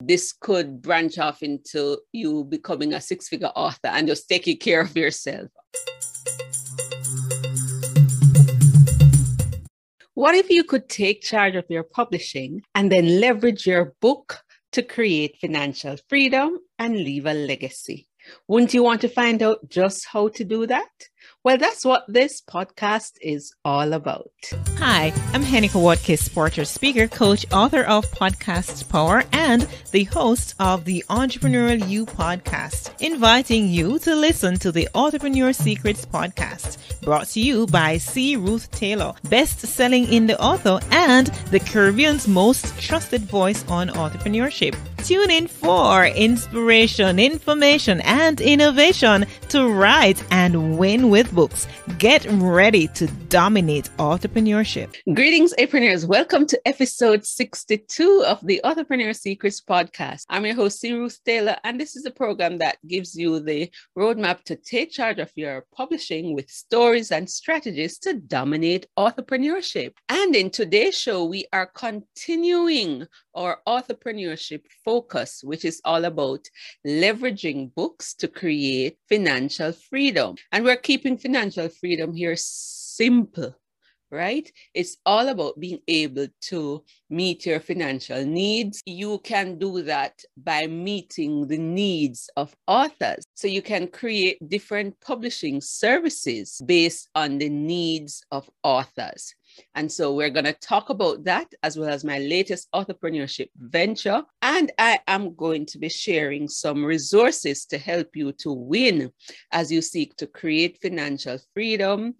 this could branch off into you becoming a six figure author and just taking care of yourself. What if you could take charge of your publishing and then leverage your book to create financial freedom and leave a legacy? Wouldn't you want to find out just how to do that? Well, that's what this podcast is all about. Hi, I'm Hennika Watkis, Porter speaker, coach, author of Podcast Power, and the host of the Entrepreneurial You podcast, inviting you to listen to the Authorpreneur Secrets podcast, brought to you by C. Ruth Taylor, best-selling indie author and the Caribbean's most trusted voice on entrepreneurship. Tune in for inspiration, information, and innovation to write and win with books. Get ready to dominate authorpreneurship. Greetings, authorpreneurs. Welcome to episode 62 of the Authorpreneur Secrets podcast. I'm your host, C. Ruth Taylor, and this is a program that gives you the roadmap to take charge of your publishing with stories and strategies to dominate authorpreneurship. And in today's show, we are continuing our authorpreneurship focus, which is all about leveraging books to create financial freedom. And we're keeping financial freedom here simple right? It's all about being able to meet your financial needs. You can do that by meeting the needs of authors. So you can create different publishing services based on the needs of authors. And so we're going to talk about that as well as my latest entrepreneurship venture. And I am going to be sharing some resources to help you to win as you seek to create financial freedom,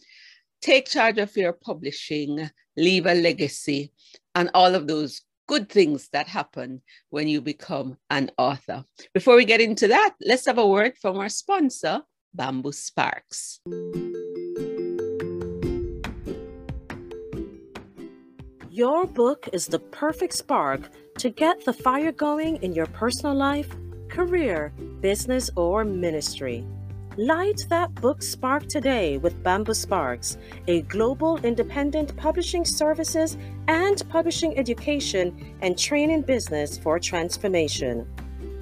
take charge of your publishing, leave a legacy, and all of those good things that happen when you become an author. Before we get into that, let's have a word from our sponsor, Bamboo Sparks. Your book is the perfect spark to get the fire going in your personal life, career, business, or ministry. Light that book spark today with BambuSparks, a global independent publishing services and publishing education and training business for transformation.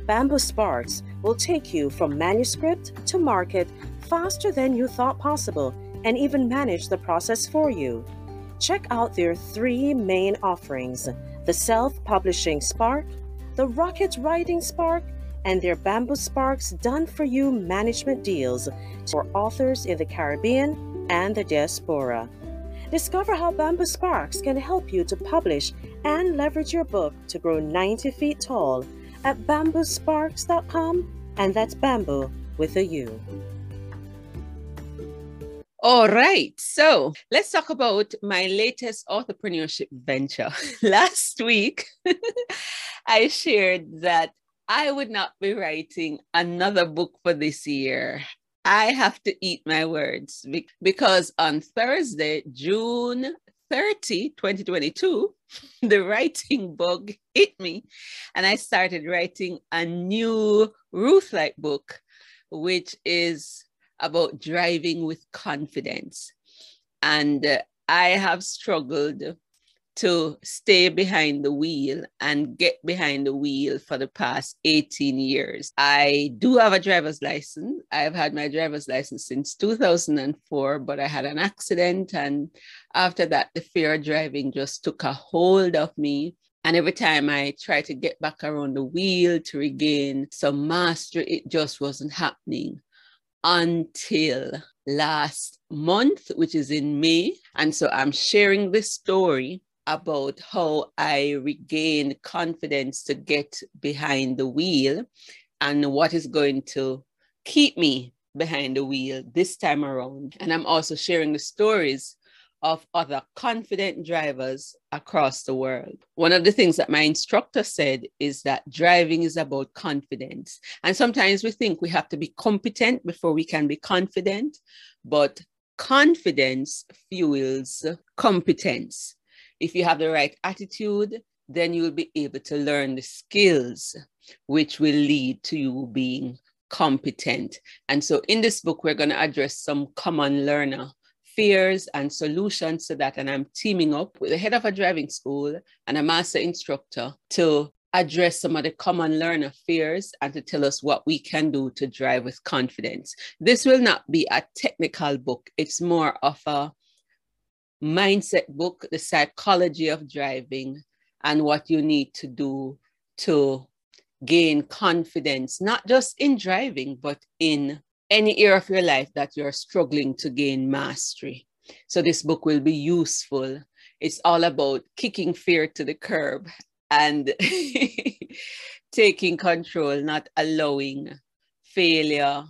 BambuSparks will take you from manuscript to market faster than you thought possible and even manage the process for you. Check out their three main offerings the Self Publishing Spark, the Rocket Writing Spark, and their BambuSparks done for you management deals for authors in the Caribbean and the diaspora. Discover how BambuSparks can help you to publish and leverage your book to grow 90 feet tall at bambusparks.com, and that's bamboo with a U. All right. So let's talk about my latest entrepreneurship venture. Last week, I shared that I would not be writing another book for this year. I have to eat my words because on Thursday, June 30, 2022, the writing bug hit me and I started writing a new Ruth Light book, which is about driving with confidence. And uh, I have struggled to stay behind the wheel and get behind the wheel for the past 18 years. I do have a driver's license. I've had my driver's license since 2004, but I had an accident. And after that, the fear of driving just took a hold of me. And every time I try to get back around the wheel to regain some mastery, it just wasn't happening until last month, which is in May. And so I'm sharing this story about how I regained confidence to get behind the wheel and what is going to keep me behind the wheel this time around. And I'm also sharing the stories of other confident drivers across the world. One of the things that my instructor said is that driving is about confidence. And sometimes we think we have to be competent before we can be confident, but confidence fuels competence. If you have the right attitude, then you will be able to learn the skills which will lead to you being competent. And so in this book, we're going to address some common learner fears and solutions to that. And I'm teaming up with the head of a driving school and a master instructor to address some of the common learner fears and to tell us what we can do to drive with confidence. This will not be a technical book, it's more of a mindset book, the psychology of driving, and what you need to do to gain confidence, not just in driving, but in any area of your life that you're struggling to gain mastery. So, this book will be useful. It's all about kicking fear to the curb and taking control, not allowing failure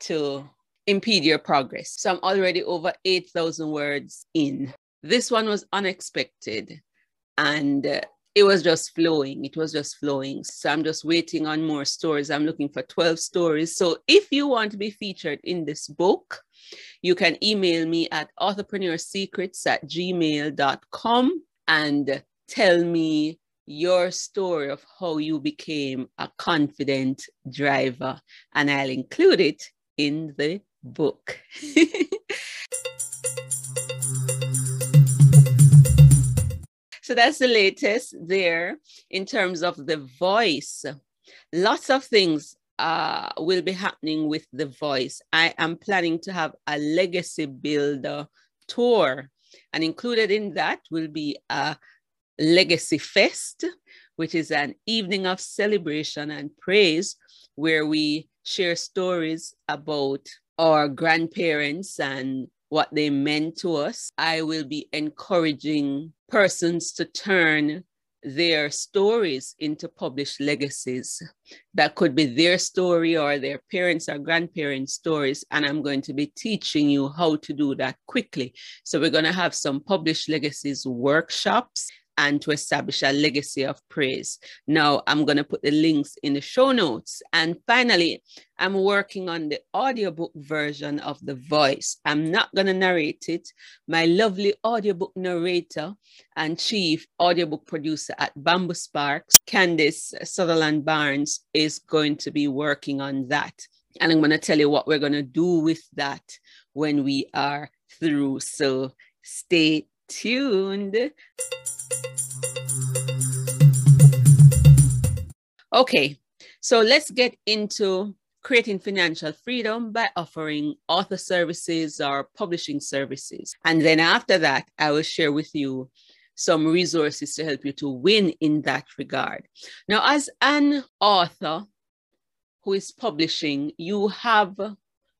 to impede your progress. So, I'm already over 8,000 words in. This one was unexpected and uh, it was just flowing. It was just flowing. So I'm just waiting on more stories. I'm looking for 12 stories. So if you want to be featured in this book, you can email me at authorpreneursecrets at gmail.com and tell me your story of how you became a confident driver, and I'll include it in the book. So that's the latest there in terms of the voice. Lots of things uh, will be happening with the voice. I am planning to have a legacy builder tour, and included in that will be a legacy fest, which is an evening of celebration and praise where we share stories about our grandparents and what they meant to us. I will be encouraging persons to turn their stories into published legacies. That could be their story or their parents or grandparents' stories. And I'm going to be teaching you how to do that quickly. So we're going to have some published legacies workshops and to establish a legacy of praise. Now, I'm going to put the links in the show notes. And finally, I'm working on the audiobook version of The Voice. I'm not going to narrate it. My lovely audiobook narrator and chief audiobook producer at BambuSparks, Candice Sutherland Barnes, is going to be working on that. And I'm going to tell you what we're going to do with that when we are through. So stay tuned. Okay, so let's get into creating financial freedom by offering author services or publishing services. And then after that, I will share with you some resources to help you to win in that regard. Now, as an author who is publishing, you have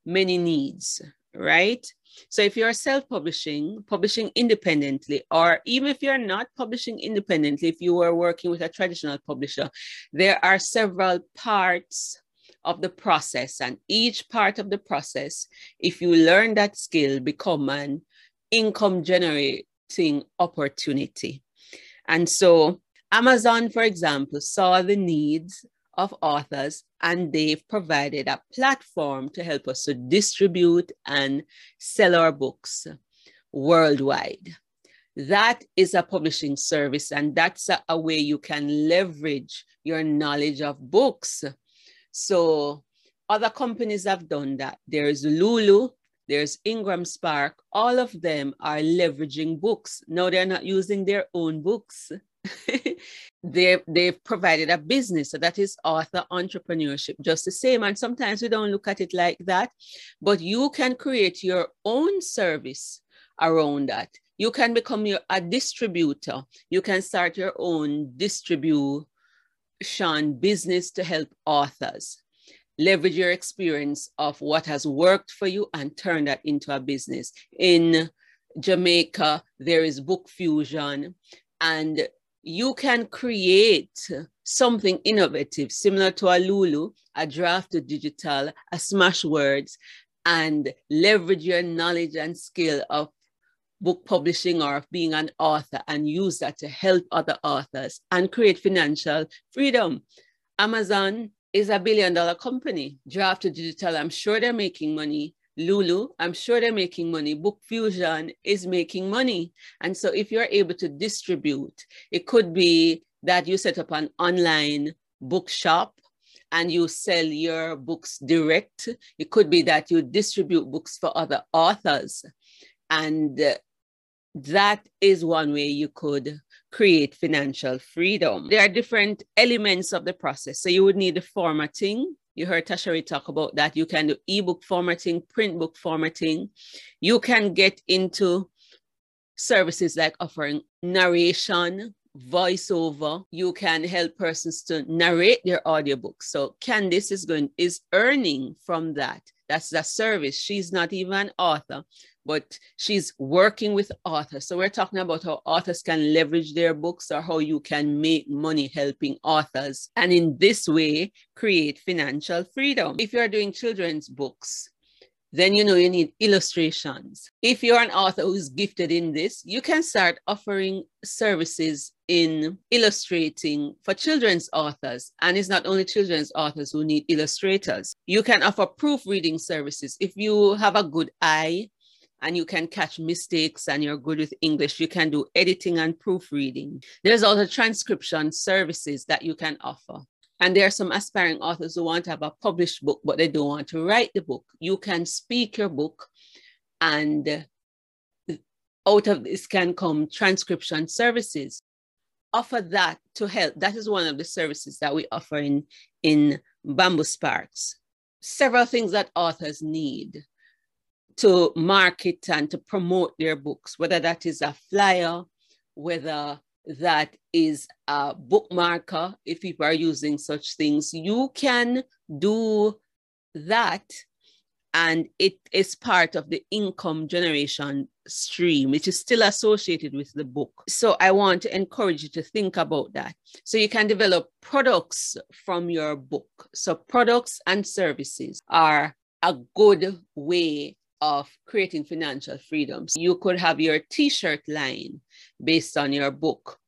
many needs, right? So if you're self-publishing, publishing independently, or even if you're not publishing independently, if you are working with a traditional publisher, there are several parts of the process. And each part of the process, if you learn that skill, become an income generating opportunity. And so Amazon, for example, saw the needs of authors, and they've provided a platform to help us to distribute and sell our books worldwide. That is a publishing service, and that's a, a way you can leverage your knowledge of books. So, other companies have done that. There's Lulu, there's IngramSpark, all of them are leveraging books. No, they're not using their own books. they they've provided a business so that is author entrepreneurship just the same and sometimes we don't look at it like that but you can create your own service around that. You can become your, a distributor. You can start your own distribution business to help authors. Leverage your experience of what has worked for you and turn that into a business. In jamaica there is BookFusion and you can create something innovative, similar to a Lulu, a Draft2Digital, a Smashwords, and leverage your knowledge and skill of book publishing or of being an author and use that to help other authors and create financial freedom. Amazon is a billion dollar company. Draft2Digital, I'm sure they're making money. Lulu, I'm sure they're making money. BookFusion is making money. And so if you're able to distribute, it could be that you set up an online bookshop and you sell your books direct. It could be that you distribute books for other authors. And uh, that is one way you could create financial freedom. There are different elements of the process. So you would need the formatting. You heard Tashari talk about that. You can do ebook formatting, print book formatting. You can get into services like offering narration, voiceover. You can help persons to narrate their audiobooks. So Candice is going is earning from that. That's the service. She's not even an author, but she's working with authors. So we're talking about how authors can leverage their books or how you can make money helping authors. And in this way, create financial freedom. If you're doing children's books, then you know you need illustrations. If you're an author who's gifted in this, you can start offering services in illustrating for children's authors. And it's not only children's authors who need illustrators. You can offer proofreading services. If you have a good eye and you can catch mistakes and you're good with English, you can do editing and proofreading. There's also transcription services that you can offer. And there are some aspiring authors who want to have a published book, but they don't want to write the book. You can speak your book, and out of this can come transcription services. Offer that to help. That is one of the services that we offer in, in BambuSparks. Several things that authors need to market and to promote their books, whether that is a flyer, whether that is a bookmarker, if people are using such things, you can do that and it is part of the income generation stream, which is still associated with the book. So I want to encourage you to think about that. So you can develop products from your book. So products and services are a good way of creating financial freedoms. You could have your t shirt line based on your book.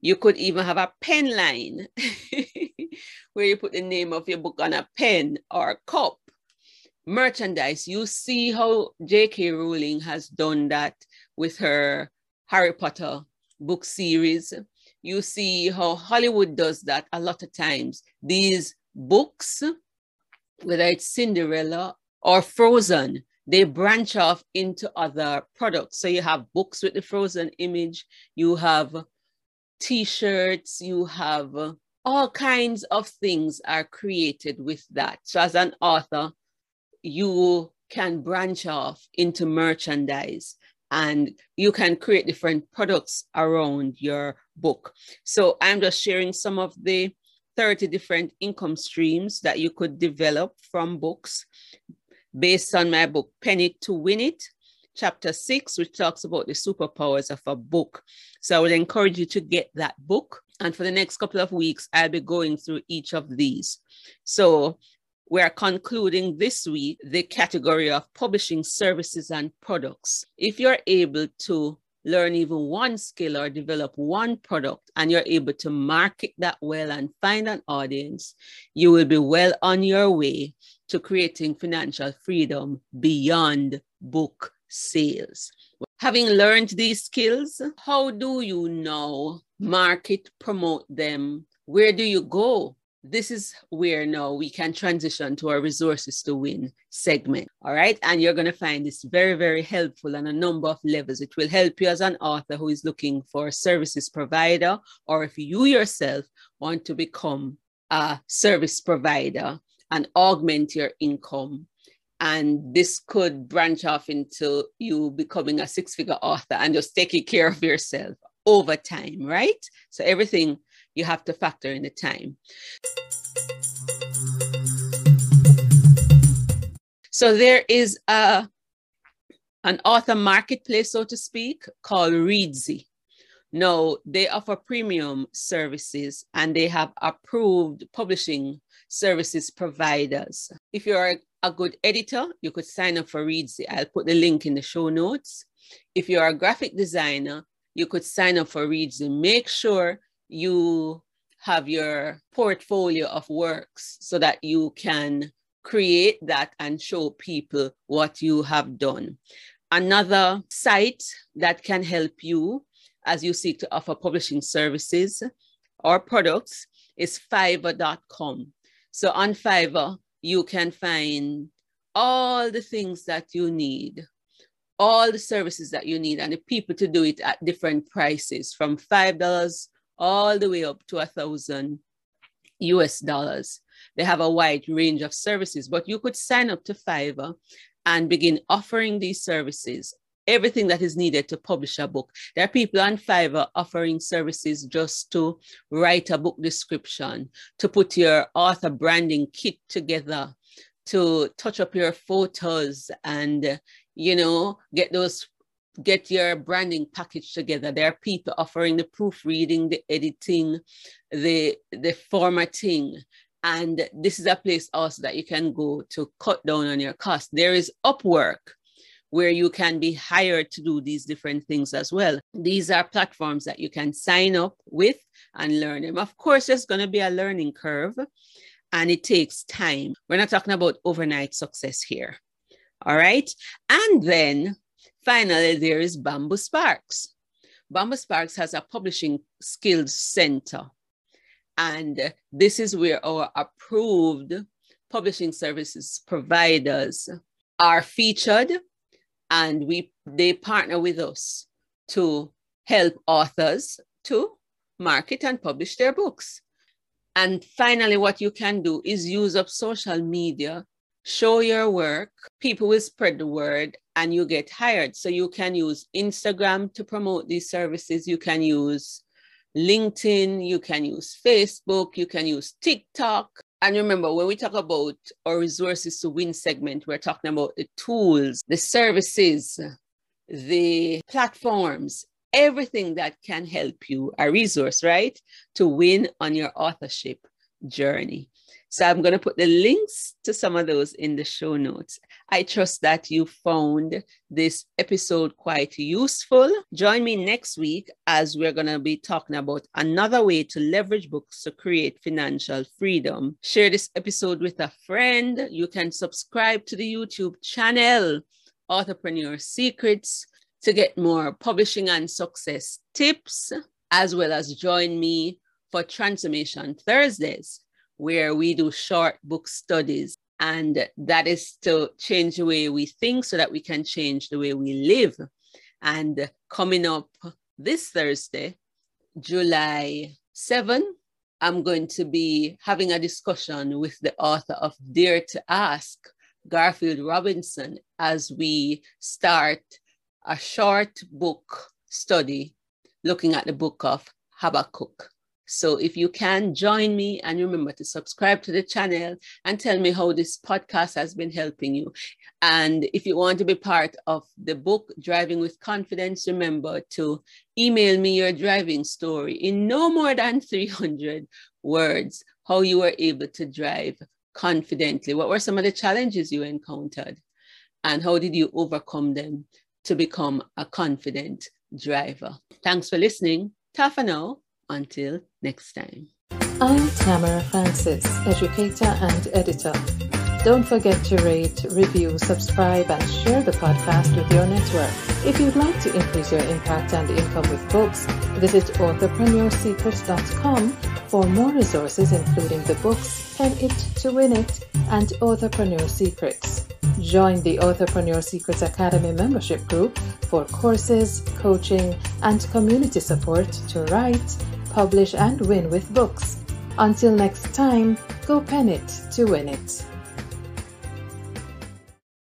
You could even have a pen line where you put the name of your book on a pen or a cup. Merchandise. You see how J.K. Rowling has done that with her Harry Potter book series. You see how Hollywood does that a lot of times. These books, whether it's Cinderella or Frozen, they branch off into other products. So you have books with the frozen image, you have t-shirts, you have uh, all kinds of things are created with that. So as an author, you can branch off into merchandise and you can create different products around your book. So I'm just sharing some of the 30 different income streams that you could develop from books based on my book, Pen It to Win It, chapter six, which talks about the superpowers of a book. So I would encourage you to get that book. And for the next couple of weeks, I'll be going through each of these. So we're concluding this week the category of publishing services and products. If you're able to learn even one skill or develop one product and you're able to market that well and find an audience, you will be well on your way to creating financial freedom beyond book sales. Having learned these skills, how do you now market, promote them? Where do you go? This is where now we can transition to our resources to win segment. All right. And you're going to find this very, very helpful on a number of levels. It will help you as an author who is looking for a services provider, or if you yourself want to become a service provider and augment your income. And this could branch off into you becoming a six figure author and just taking care of yourself over time, right? So everything you have to factor in the time. So there is a an author marketplace, so to speak, called Reedsy. No, they offer premium services and they have approved publishing services providers. If you're a good editor, you could sign up for Reedsy. I'll put the link in the show notes. If you're a graphic designer, you could sign up for Reedsy. Make sure you have your portfolio of works so that you can create that and show people what you have done. Another site that can help you as you seek to offer publishing services or products is fiverr.com. So on Fiverr, you can find all the things that you need, all the services that you need and the people to do it at different prices from $5 all the way up to a thousand US dollars. They have a wide range of services, but you could sign up to Fiverr and begin offering these services everything that is needed to publish a book. There are people on Fiverr offering services just to write a book description, to put your author branding kit together, to touch up your photos and, you know, get those get your branding package together. There are people offering the proofreading, the editing, the the formatting. And this is a place also that you can go to cut down on your cost. There is Upwork, where you can be hired to do these different things as well. These are platforms that you can sign up with and learn them. Of course, there's going to be a learning curve and it takes time. We're not talking about overnight success here. All right. And then finally, there is BambuSparks. Bamboo Sparks has a publishing skills center. And this is where our approved publishing services providers are featured and we they partner with us to help authors to market and publish their books. And finally, what you can do is use up social media, show your work, people will spread the word, and you get hired. So you can use Instagram to promote these services, you can use LinkedIn, you can use Facebook, you can use TikTok, and remember, when we talk about our resources to win segment, we're talking about the tools, the services, the platforms, everything that can help you, a resource, right, to win on your authorship journey. So I'm going to put the links to some of those in the show notes. I trust that you found this episode quite useful. Join me next week as we're going to be talking about another way to leverage books to create financial freedom. Share this episode with a friend. You can subscribe to the YouTube channel, Authorpreneur Secrets, to get more publishing and success tips, as well as join me for Transformation Thursdays where we do short book studies. And that is to change the way we think so that we can change the way we live. And coming up this Thursday, July 7, I'm going to be having a discussion with the author of Dare to Ask, Garfield Robinson, as we start a short book study looking at the book of Habakkuk. So if you can join me and remember to subscribe to the channel and tell me how this podcast has been helping you. And if you want to be part of the book Driving with Confidence, remember to email me your driving story in no more than 300 words, how you were able to drive confidently. What were some of the challenges you encountered? And how did you overcome them to become a confident driver? Thanks for listening. Ta for now. Until next time. I'm Tamara Francis, educator and editor. Don't forget to rate, review, subscribe, and share the podcast with your network. If you'd like to increase your impact and income with books, visit authorpreneursecrets.com for more resources, including the books Pen It to Win It and Authorpreneur Secrets. Join the Authorpreneur Secrets Academy membership group for courses, coaching, and community support to write publish, and win with books. Until next time, go pen it to win it.